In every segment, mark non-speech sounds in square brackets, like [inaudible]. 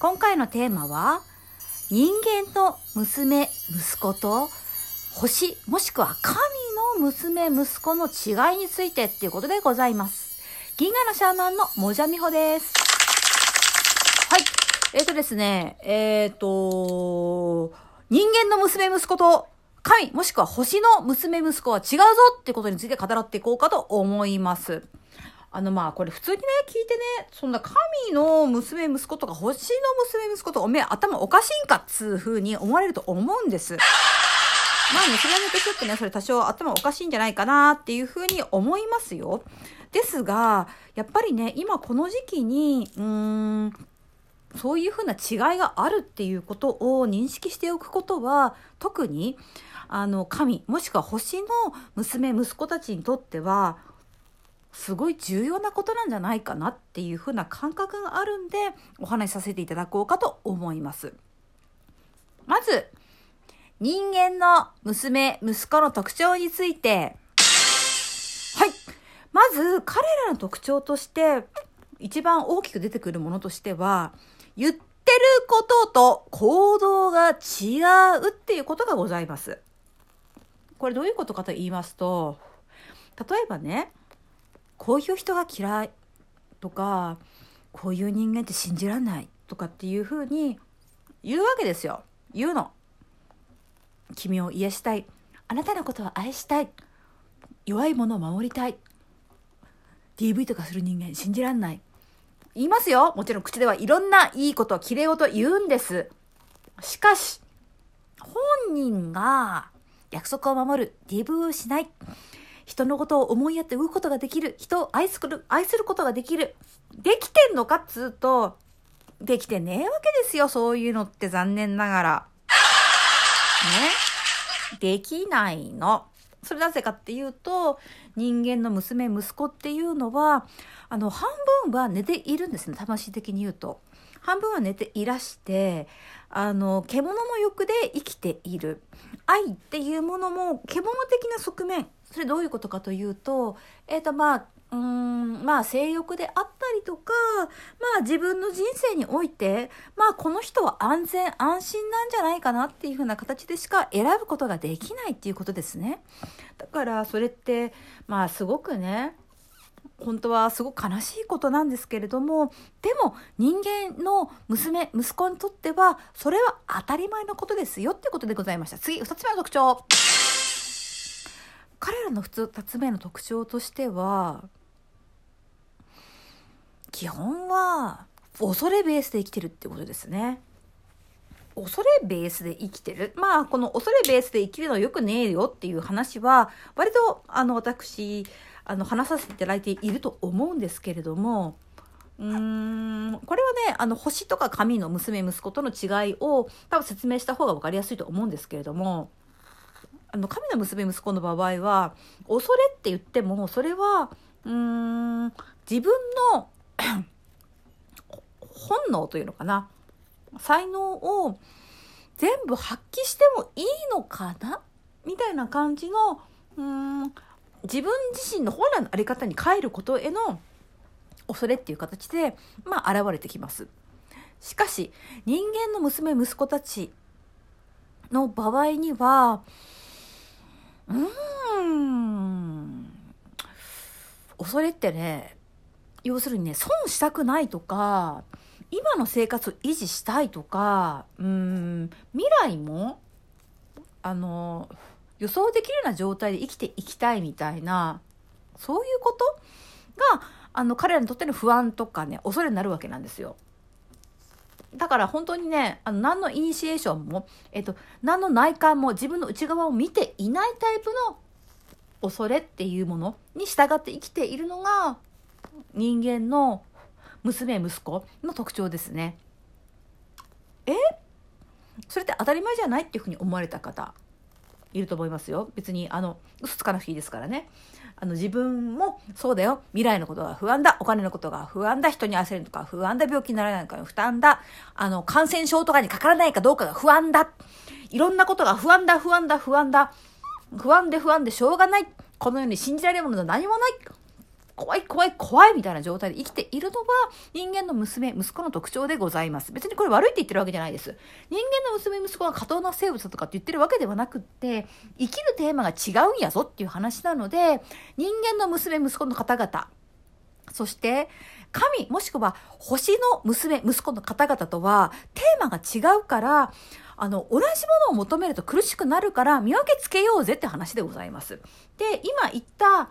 今回のテーマは人間の娘息子と星もしくは神の娘息子の違いについてっていうことでございます。銀河のシャーマンのもじゃみほです。はい。えっ、ー、とですねえっ、ー、と人間の娘息子と神もしくは星の娘息子は違うぞっていうことについて語らっていこうかと思います。あのまあこれ普通にね聞いてねそんな神の娘息子とか星の娘息子とかおめえ頭おかしいんかっつう風に思われると思うんです。[laughs] まあね、それはね、ちょっとね、それ多少頭おかしいんじゃないかなっていう風に思いますよ。ですが、やっぱりね、今この時期に、うーん、そういう風な違いがあるっていうことを認識しておくことは、特に、あの、神、もしくは星の娘、息子たちにとっては、すごい重要なことなんじゃないかなっていうふうな感覚があるんでお話しさせていただこうかと思います。まず人間の娘息子の特徴についてはいまず彼らの特徴として一番大きく出てくるものとしては言ってることと行動が違うっていうことがございます。これどういうことかと言いますと例えばねこういう人が嫌いとかこういう人間って信じられないとかっていうふうに言うわけですよ。言うの。君を癒したい。あなたのことを愛したい。弱い者を守りたい。DV とかする人間信じらんない。言いますよ。もちろん口ではいろんないいこときれい事言うんです。しかし本人が約束を守る。DV をしない。人のことを思いやって動くことができる、人を愛する、愛することができる。できてんのかっつうと、できてねえわけですよ、そういうのって残念ながら。ね。できないの。それなぜかっていうと、人間の娘、息子っていうのは、あの、半分は寝ているんですね、魂的に言うと。半分は寝ていらして、あの、獣の欲で生きている。愛っていうものも獣的な側面。それどういうことかというと、えっ、ー、と、まあ、うんまあ性欲であったりとか、まあ自分の人生において、まあこの人は安全安心なんじゃないかなっていうふうな形でしか選ぶことができないっていうことですね。だからそれって、まあすごくね、本当はすごく悲しいことなんですけれども、でも人間の娘、息子にとっては、それは当たり前のことですよっていうことでございました。次、二つ目の特徴。彼らの普通2つ目の特徴としては基本は恐れベースで生きてるってことですね。恐れベースで生きてる。まあ、この恐れベースで生きるのよくねえよっていう話は、割と、あの、私、あの、話させていただいていると思うんですけれども、うーん、これはね、あの、星とか神の娘、息子との違いを多分説明した方が分かりやすいと思うんですけれども、あの神の娘息子の場合は恐れって言ってもそれはうん自分の [clears throat] 本能というのかな才能を全部発揮してもいいのかな？みたいな感じのうん自分自身の本来の在り方に変えることへの恐れっていう形で、まあ、現れてきます。しかし人間の娘息子たちの場合にはうーん恐れってね要するにね損したくないとか今の生活を維持したいとかうん未来もあの予想できるような状態で生きていきたいみたいなそういうことがあの彼らにとっての不安とかね恐れになるわけなんですよ。だから本当にね、あの何のイニシエーションも、えっと、何の内観も自分の内側を見ていないタイプの恐れっていうものに従って生きているのが人間の娘息子の特徴ですね。え？それって当たり前じゃないっていうふうに思われた方いると思いますよ。別にあの嘘つかなくていいですからね。あの自分もそうだよ。未来のことが不安だ。お金のことが不安だ。人に焦るとか不安だ。病気にならないのか負担だ。あの、感染症とかにかからないかどうかが不安だ。いろんなことが不安だ、不安だ、不安だ。不安で不安でしょうがない。この世に信じられるものは何もない。怖い怖い怖いみたいな状態で生きているのは人間の娘、息子の特徴でございます。別にこれ悪いって言ってるわけじゃないです。人間の娘、息子が過当な生物だとかって言ってるわけではなくって、生きるテーマが違うんやぞっていう話なので、人間の娘、息子の方々、そして神もしくは星の娘、息子の方々とはテーマが違うから、あの、同じものを求めると苦しくなるから見分けつけようぜって話でございます。で、今言った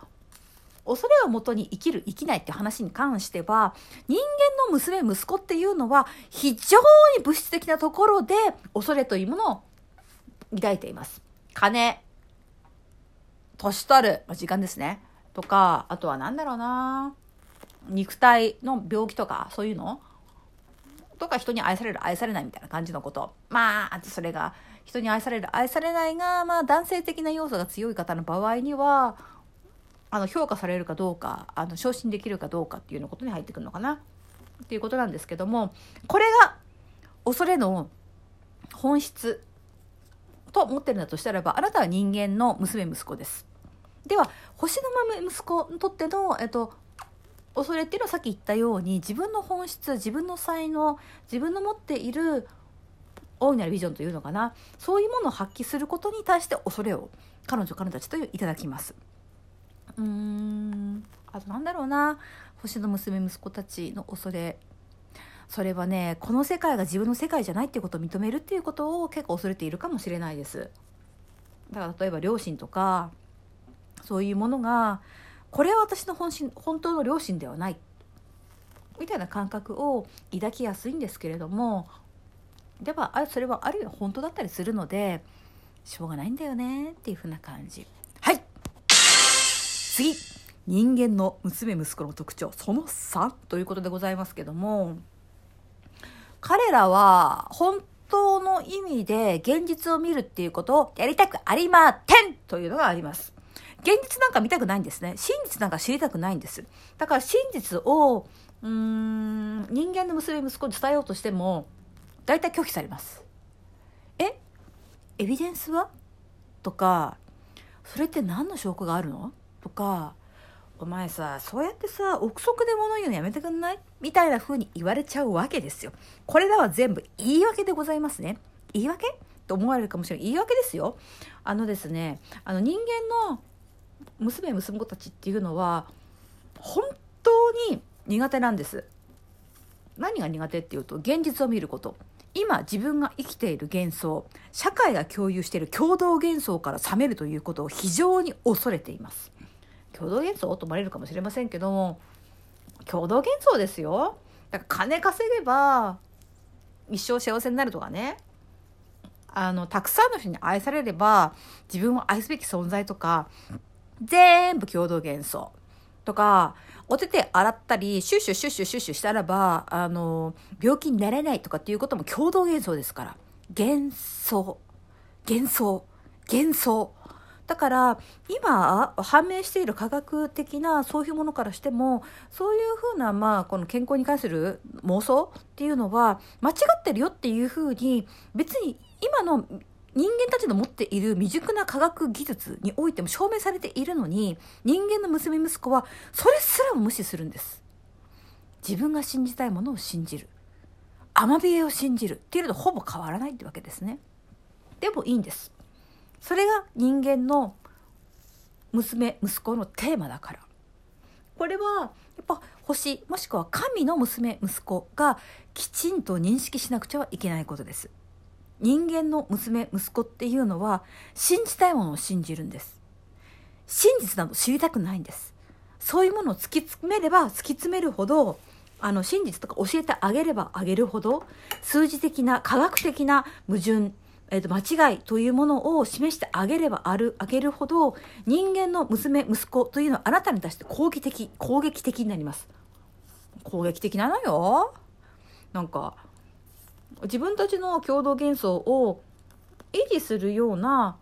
恐れをもとに生きる生きないって話に関しては人間の娘息子っていうのは非常に物質的なところで恐れというものを抱いています。金、年取る、時間ですね。とか、あとは何だろうな。肉体の病気とかそういうの。とか人に愛される愛されないみたいな感じのこと。まあそれが人に愛される愛されないが、まあ、男性的な要素が強い方の場合にはあの評価されるかどうかあの昇進できるかどうかっていうのことに入ってくるのかなっていうことなんですけどもこれが恐れの本質と思ってるんだとしたらばあなたは人間の娘息子です。では星の豆息子にとっての、えっと、恐れっていうのはさっき言ったように自分の本質自分の才能自分の持っている大いなるビジョンというのかなそういうものを発揮することに対して恐れを彼女彼女たちといただきます。うん。あとなんだろうな。星の娘息子たちの恐れ。それはねこの世界が自分の世界じゃないっていうことを認めるっていうことを結構恐れているかもしれないです。だから例えば両親とかそういうものがこれは私の本心本当の両親ではない。みたいな感覚を抱きやすいんですけれどもではそれはあるいは本当だったりするのでしょうがないんだよねっていうふうな感じ。次人間の娘息子の特徴その3ということでございますけども彼らは本当の意味で現実を見るっていうことをやりたくありませんというのがあります現実なんか見たくないんですね。真実なんか知りたくないんです。だから真実を、うーん、人間の娘、息子に伝えようとしても、大体拒否されます。え？エビデンスは？とか、それって何の証拠があるの？とか、お前さ、そうやってさ、憶測で物言うのやめてくんない？みたいな風に言われちゃうわけですよ。これらは全部言い訳でございますね。言い訳？と思われるかもしれない。言い訳ですよ。あのですね、あの人間の娘娘子たちっていうのは本当に苦手なんです何が苦手っていうと現実を見ること今自分が生きている幻想社会が共有している共同幻想から覚めるということを非常に恐れています共同幻想と思われるかもしれませんけども共同幻想ですよだから金稼げば一生幸せになるとかねあのたくさんの人に愛されれば自分を愛すべき存在とか全部共同幻想。とか、お手手洗ったり、シュッシュシュッシュシュッシュしたらば、あの、病気になれないとかっていうことも共同幻想ですから。幻想。幻想。幻想。だから今判明している科学的なそういうものからしてもそういうふうなまあこの健康に関する妄想っていうのは間違ってるよっていうふうに別に今の人間たちの持っている未熟な科学技術においても証明されているのに人間の娘息子はそれすらも無視するんです。自分が信じたいものを信じる。アマビエを信じる。っていうのとほぼ変わらないってわけですね。でもいいんです。それが人間の娘息子のテーマだからこれはやっぱ星もしくは神の娘息子がきちんと認識しなくちゃいけないことです人間の娘、息子っていうのは信じたいものを信じるんです。真実など知りたくないんです。そういうものを突き詰めれば突き詰めるほど、あの真実とか教えてあげればあげるほど、数字的な科学的な矛盾、えー、と間違いというものを示してあげればある、あげるほど、人間の娘、息子というのはあなたに対して攻撃的、攻撃的になります。攻撃的なのよ。なんか、自分たちの共同幻想を維持するような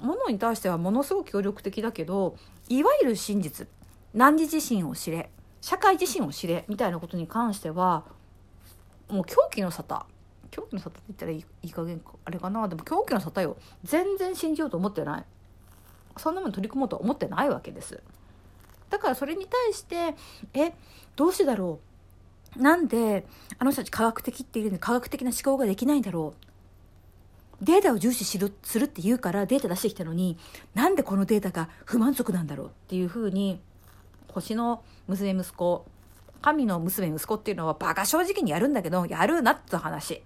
ものに対してはものすごく協力的だけどいわゆる真実何時自身を知れ社会自身を知れみたいなことに関してはもう狂気の沙汰狂気の沙汰って言ったらいいいい加減あれかな？でも狂気の沙汰よ。全然信じようと思ってない。そんなもの取り組もうと思ってないわけです。だからそれに対してえどうしてだろう？なんであの人たち科学的っていうのに科学的な思考ができないんだろう？データを重視するするって言うからデータ出してきたのになんでこのデータが不満足なんだろうっていうふうに星の娘息子神の娘息子っていうのはバカ正直にやるんだけどやるなって話。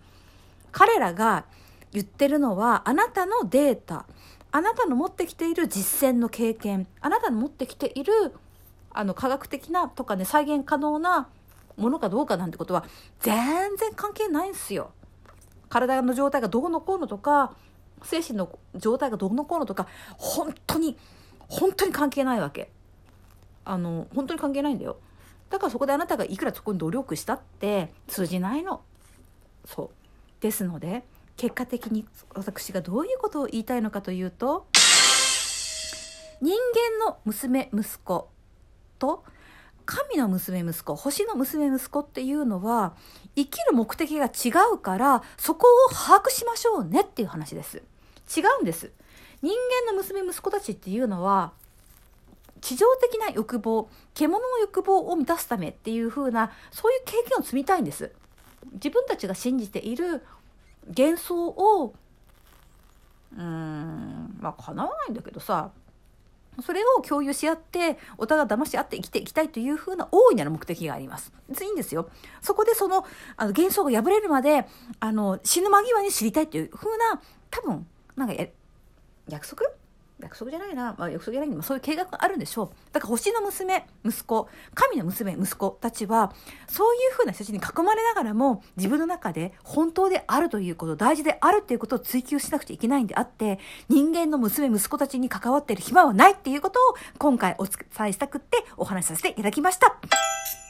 彼らが言ってるのはあなたのデータあなたの持ってきている実践の経験あなたの持ってきているあの科学的なとかね再現可能なものかどうかなんてことは全然関係ないんですよ。体の状態がどうのこうのとか精神の状態がどうのこうのとか本当に本当に関係ないわけ。あの本当に関係ないんだよ。だからそこであなたがいくらそこに努力したって通じないの。そうですので結果的に私がどういうことを言いたいのかというと人間の娘息子と神の娘息子星の娘息子っていうのは生きる目的が違うからそこを把握しましょうねっていう話です。違うんです。人間の娘息子たちっていうのは地上的な欲望獣の欲望を満たすためっていう風なそういう経験を積みたいんです。自分たちが信じている幻想をうーんまあ叶わないんだけどさそれを共有し合ってお互い騙し合って生きていきたいというふうな大いなる目的があります。別にいいんですよ。そこでそのあの幻想が破れるまであの死ぬ間際に知りたいというふうな多分なんか約束約束じゃないな、まあ、約束じゃないんで、まあ、そういう計画があるんでしょう。だから星の娘、息子、神の娘、息子たちは、そういうふうな人たちに囲まれながらも、自分の中で本当であるということ、大事であるということを追求しなくちゃいけないんであって、人間の娘、息子たちに関わっている暇はないっていうことを、今回お伝えしたくってお話しさせていただきました。